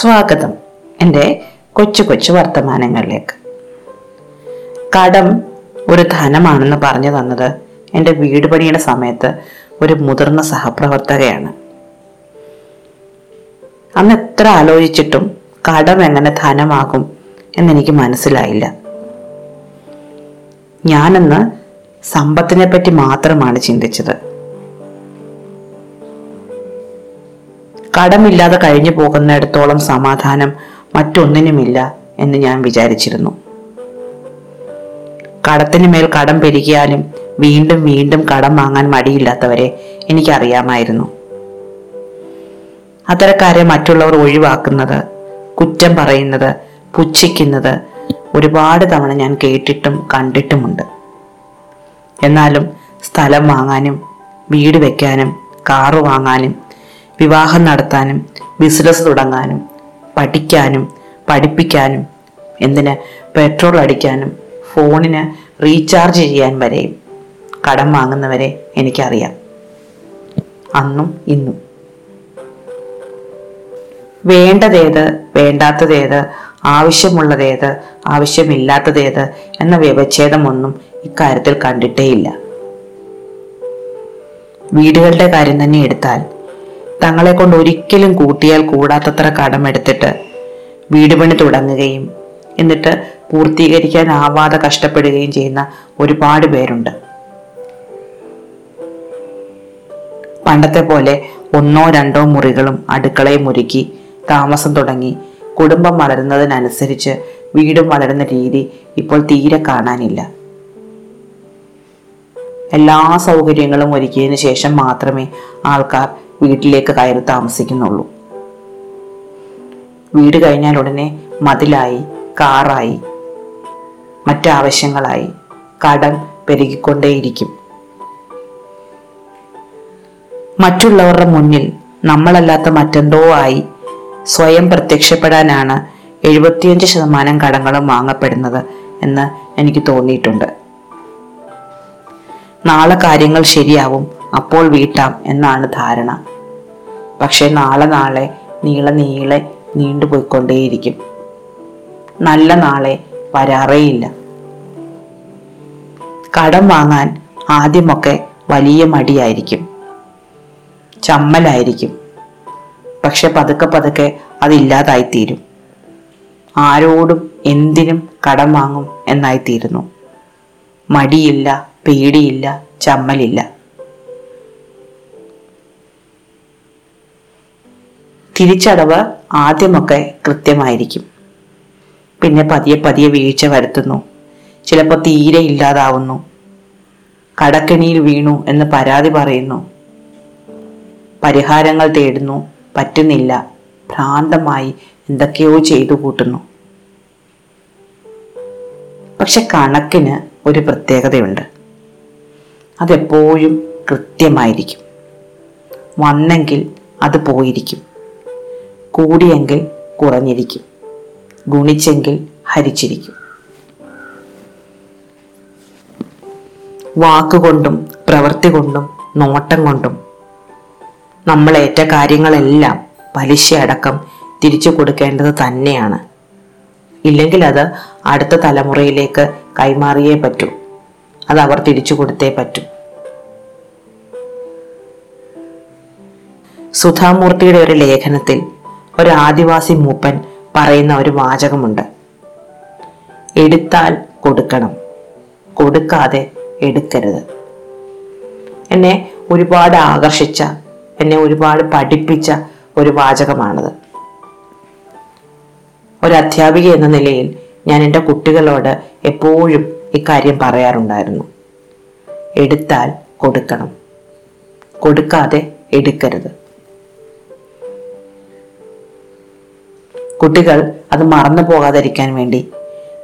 സ്വാഗതം എന്റെ കൊച്ചു കൊച്ചു വർത്തമാനങ്ങളിലേക്ക്. കടം ഒരു ധനമാണെന്ന് പറഞ്ഞു തന്നത് എന്റെ വീട് പണിയുടെ സമയത്ത് ഒരു മുതിർന്ന സഹപ്രവർത്തകയാണ്. അന്ന് എത്ര ആലോചിച്ചിട്ടും കടം എങ്ങനെ ധനമാകും എന്നെനിക്ക് മനസ്സിലായില്ല. ഞാനന്ന് സമ്പത്തിനെ പറ്റി മാത്രമാണ് ചിന്തിച്ചത്. കടമില്ലാതെ കഴിഞ്ഞു പോകുന്നിടത്തോളം സമാധാനം മറ്റൊന്നിനുമില്ല എന്ന് ഞാൻ വിചാരിച്ചിരുന്നു. കടത്തിന് മേൽ കടം പെരുകിയാലും വീണ്ടും വീണ്ടും കടം വാങ്ങാൻ മടിയില്ലാത്തവരെ എനിക്കറിയാമായിരുന്നു. അത്തരക്കാരെ മറ്റുള്ളവർ ഒഴിവാക്കുന്നത് കുറ്റം പറയുന്നത് പുച്ഛിക്കുന്നത് ഒരുപാട് തവണ ഞാൻ കേട്ടിട്ടും കണ്ടിട്ടുമുണ്ട്. എന്നാലും സ്ഥലം വാങ്ങാനും വീട് വെക്കാനും കാറ് വാങ്ങാനും വിവാഹം നടത്താനും ബിസിനസ് തുടങ്ങാനും പഠിക്കാനും പഠിപ്പിക്കാനും എന്തിന് പെട്രോൾ അടിക്കാനും ഫോണിന് റീചാർജ് ചെയ്യാൻ വരെയും കടം വാങ്ങുന്നവരെ എനിക്കറിയാം. അന്നും ഇന്നും. വേണ്ടതേത് വേണ്ടാത്തതേത് ആവശ്യമുള്ളതേത് ആവശ്യമില്ലാത്തതേത് എന്ന വ്യവച്ഛേദമൊന്നും ഇക്കാര്യത്തിൽ കണ്ടിട്ടേയില്ല. വീടുകളുടെ കാര്യം തന്നെ എടുത്താൽ തങ്ങളെ കൊണ്ട് ഒരിക്കലും കൂട്ടിയാൽ കൂടാത്തത്ര കടമെടുത്തിട്ട് വീട് പണി തുടങ്ങുകയും എന്നിട്ട് പൂർത്തീകരിക്കാനാവാതെ കഷ്ടപ്പെടുകയും ചെയ്യുന്ന ഒരുപാട് പേരുണ്ട്. പണ്ടത്തെ പോലെ ഒന്നോ രണ്ടോ മുറികളും അടുക്കളയും ഒരുക്കി താമസം തുടങ്ങി കുടുംബം വളരുന്നതിനനുസരിച്ച് വീടും വളരുന്ന രീതി ഇപ്പോൾ തീരെ കാണാനില്ല. എല്ലാ സൗകര്യങ്ങളും ഒരുക്കിയതിനു ശേഷം മാത്രമേ ആൾക്കാർ വീട്ടിലേക്ക് കയറി താമസിക്കുന്നുള്ളൂ. വീട് കഴിഞ്ഞാൽ ഉടനെ മതിലായി കാറായി മറ്റാവശ്യങ്ങളായി കടം പെരുകിക്കൊണ്ടേയിരിക്കും. മറ്റുള്ളവരുടെ മുന്നിൽ നമ്മളല്ലാത്ത മറ്റെന്തോ ആയി സ്വയം പ്രത്യക്ഷപ്പെടാനാണ് എഴുപത്തിയഞ്ച് ശതമാനം കടങ്ങളും വാങ്ങപ്പെടുന്നത് എന്ന് എനിക്ക് തോന്നിയിട്ടുണ്ട്. നാളെ കാര്യങ്ങൾ ശരിയാവും അപ്പോൾ വീട്ടാം എന്നാണ് ധാരണ. പക്ഷെ നാളെ നാളെ നീളെ നീളെ നീണ്ടുപോയിക്കൊണ്ടേയിരിക്കും നല്ല നാളെ വരാറേയില്ല. കടം വാങ്ങാൻ ആദ്യമൊക്കെ വലിയ മടിയായിരിക്കും. ചമ്മലായിരിക്കും. പക്ഷെ പതുക്കെ പതുക്കെ അതില്ലാതായിത്തീരും. ആരോടും എന്തിനും കടം വാങ്ങും എന്നായിത്തീരുന്നു. മടിയില്ല പേടിയില്ല ചമ്മലില്ല. തിരിച്ചടവ് ആദ്യമൊക്കെ കൃത്യമായിരിക്കും. പിന്നെ പതിയെ പതിയെ വീഴ്ച വരുത്തുന്നു. ചിലപ്പോൾ തീരെ ഇല്ലാതാവുന്നു. കടക്കെണിയിൽ വീണു എന്ന് പരാതി പറയുന്നു. പരിഹാരങ്ങൾ തേടുന്നു. പറ്റുന്നില്ല. ഭ്രാന്തമായി എന്തൊക്കെയോ ചെയ്തു കൂട്ടുന്നു. പക്ഷെ കണക്കിന് ഒരു പ്രത്യേകതയുണ്ട്. അതെപ്പോഴും കൃത്യമായിരിക്കും. വന്നെങ്കിൽ അത് പോയിരിക്കും. കൂടിയെങ്കിൽ കുറഞ്ഞിരിക്കും. ഗുണിച്ചെങ്കിൽ ഹരിച്ചിരിക്കും. വാക്കുകൊണ്ടും പ്രവൃത്തി കൊണ്ടും നോട്ടം കൊണ്ടും നമ്മളേറ്റ കാര്യങ്ങളെല്ലാം പലിശ അടക്കം തിരിച്ചു കൊടുക്കേണ്ടത് തന്നെയാണ്. ഇല്ലെങ്കിൽ അത് അടുത്ത തലമുറയിലേക്ക് കൈമാറിയേ പറ്റൂ. അത് അവർ തിരിച്ചു കൊടുത്തേ പറ്റൂ. സുധാമൂർത്തിയുടെ ഒരു ലേഖനത്തിൽ ഒരു ആദിവാസി മൂപ്പൻ പറയുന്ന ഒരു വാചകമുണ്ട്. എടുത്താൽ കൊടുക്കണം. കൊടുക്കാതെ എടുക്കരുത്. എന്നെ ഒരുപാട് ആകർഷിച്ച എന്നെ ഒരുപാട് പഠിപ്പിച്ച ഒരു വാചകമാണത്. ഒരു അധ്യാപിക എന്ന നിലയിൽ ഞാൻ എന്റെ കുട്ടികളോട് എപ്പോഴും ഇക്കാര്യം പറയാറുണ്ടായിരുന്നു. എടുത്താൽ കൊടുക്കണം. കൊടുക്കാതെ എടുക്കരുത്. കുട്ടികൾ അത് മറന്നു പോകാതിരിക്കാൻ വേണ്ടി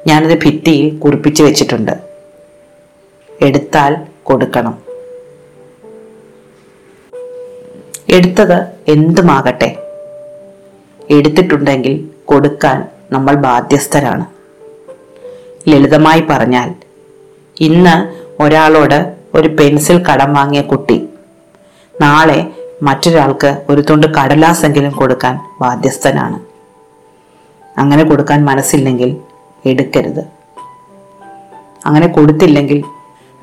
ഞാനത് ഭിത്തിയിൽ കുറിപ്പിച്ചു വെച്ചിട്ടുണ്ട്. എടുത്താൽ കൊടുക്കണം. എടുത്തത് എന്തുമാകട്ടെ? എടുത്തിട്ടുണ്ടെങ്കിൽ കൊടുക്കാൻ നമ്മൾ ബാധ്യസ്ഥരാണ്. ലളിതമായി പറഞ്ഞാൽ ഇന്ന് ഒരാളോട് ഒരു പെൻസിൽ കടം വാങ്ങിയ കുട്ടി നാളെ മറ്റൊരാൾക്ക് ഒരു തുണ്ട് കടലാസെങ്കിലും കൊടുക്കാൻ ബാധ്യസ്ഥനാണ്. അങ്ങനെ കൊടുക്കാൻ മനസ്സില്ലെങ്കിൽ എടുക്കരുത്. അങ്ങനെ കൊടുത്തില്ലെങ്കിൽ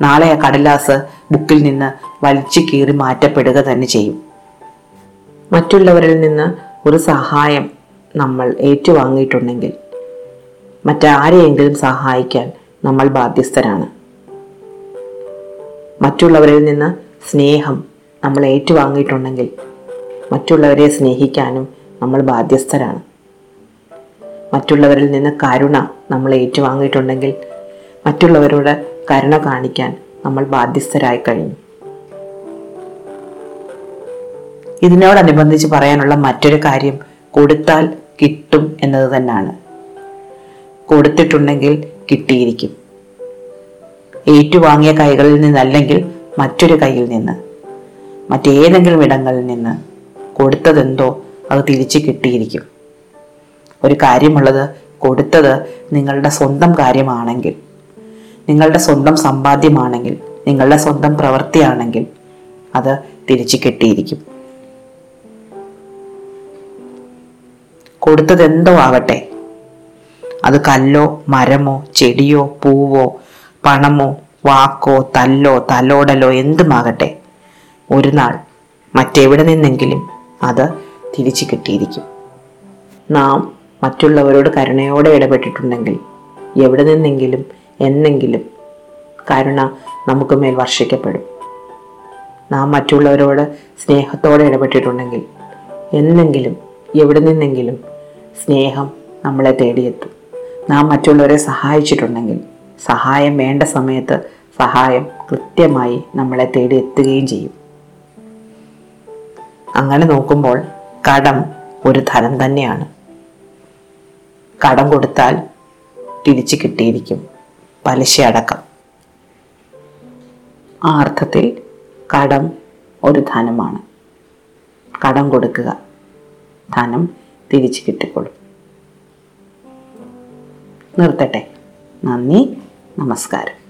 നാളെ ആ കടലാസ് ബുക്കിൽ നിന്ന് വലിച്ചു കീറി മാറ്റപ്പെടുക തന്നെ ചെയ്യും. മറ്റുള്ളവരിൽ നിന്ന് ഒരു സഹായം നമ്മൾ ഏറ്റുവാങ്ങിയിട്ടുണ്ടെങ്കിൽ മറ്റാരെയെങ്കിലും സഹായിക്കാൻ നമ്മൾ ബാധ്യസ്ഥരാണ്. മറ്റുള്ളവരിൽ നിന്ന് സ്നേഹം നമ്മൾ ഏറ്റുവാങ്ങിയിട്ടുണ്ടെങ്കിൽ മറ്റുള്ളവരെ സ്നേഹിക്കാനും നമ്മൾ ബാധ്യസ്ഥരാണ്. മറ്റുള്ളവരിൽ നിന്ന് കരുണ നമ്മൾ ഏറ്റുവാങ്ങിയിട്ടുണ്ടെങ്കിൽ മറ്റുള്ളവരോട് കരുണ കാണിക്കാൻ നമ്മൾ ബാധ്യസ്ഥരായി കഴിഞ്ഞു. ഇതിനോടനുബന്ധിച്ച് പറയാനുള്ള മറ്റൊരു കാര്യം കൊടുത്താൽ കിട്ടും എന്നത് തന്നെയാണ്. കൊടുത്തിട്ടുണ്ടെങ്കിൽ കിട്ടിയിരിക്കും. ഏറ്റുവാങ്ങിയ കൈകളിൽ നിന്നല്ലെങ്കിൽ മറ്റൊരു കൈയിൽ നിന്ന് മറ്റേതെങ്കിലും ഇടങ്ങളിൽ നിന്ന് കൊടുത്തതെന്തോ അത് തിരിച്ചു കിട്ടിയിരിക്കും. ഒരു കാര്യമുള്ളത് കൊടുത്തത് നിങ്ങളുടെ സ്വന്തം കാര്യമാണെങ്കിൽ നിങ്ങളുടെ സ്വന്തം സമ്പാദ്യമാണെങ്കിൽ നിങ്ങളുടെ സ്വന്തം പ്രവൃത്തിയാണെങ്കിൽ അത് തിരിച്ചു കിട്ടിയിരിക്കും. കൊടുത്തതെന്തോ ആവട്ടെ അത് കല്ലോ മരമോ ചെടിയോ പൂവോ പണമോ വാക്കോ തല്ലോ തലോടലോ എന്തുമാകട്ടെ. ഒരു നാൾ മറ്റെവിടെ നിന്നെങ്കിലും അത് തിരിച്ചു കിട്ടിയിരിക്കും. നാം മറ്റുള്ളവരോട് കരുണയോടെ ഇടപെട്ടിട്ടുണ്ടെങ്കിൽ എവിടെ നിന്നെങ്കിലും എന്നെങ്കിലും കരുണ നമുക്ക് മേൽ വർഷിക്കപ്പെടും. നാം മറ്റുള്ളവരോട് സ്നേഹത്തോടെ ഇടപെട്ടിട്ടുണ്ടെങ്കിൽ എന്നെങ്കിലും എവിടെ നിന്നെങ്കിലും സ്നേഹം നമ്മളെ തേടിയെത്തും. നാം മറ്റുള്ളവരെ സഹായിച്ചിട്ടുണ്ടെങ്കിൽ സഹായം വേണ്ട സമയത്ത് സഹായം കൃത്യമായി നമ്മളെ തേടി എത്തുകയും ചെയ്യും. അങ്ങനെ നോക്കുമ്പോൾ കടം ഒരു ധനം തന്നെയാണ്. കടം കൊടുത്താൽ തിരിച്ചു കിട്ടിയിരിക്കും പലിശ അടക്കം. ആ അർത്ഥത്തിൽ കടം ഒരു ധനമാണ്. കടം കൊടുക്കുക. ധനം തിരിച്ചു കിട്ടിക്കൊള്ളും. നിർത്തട്ടെ. നന്ദി. നമസ്കാരം.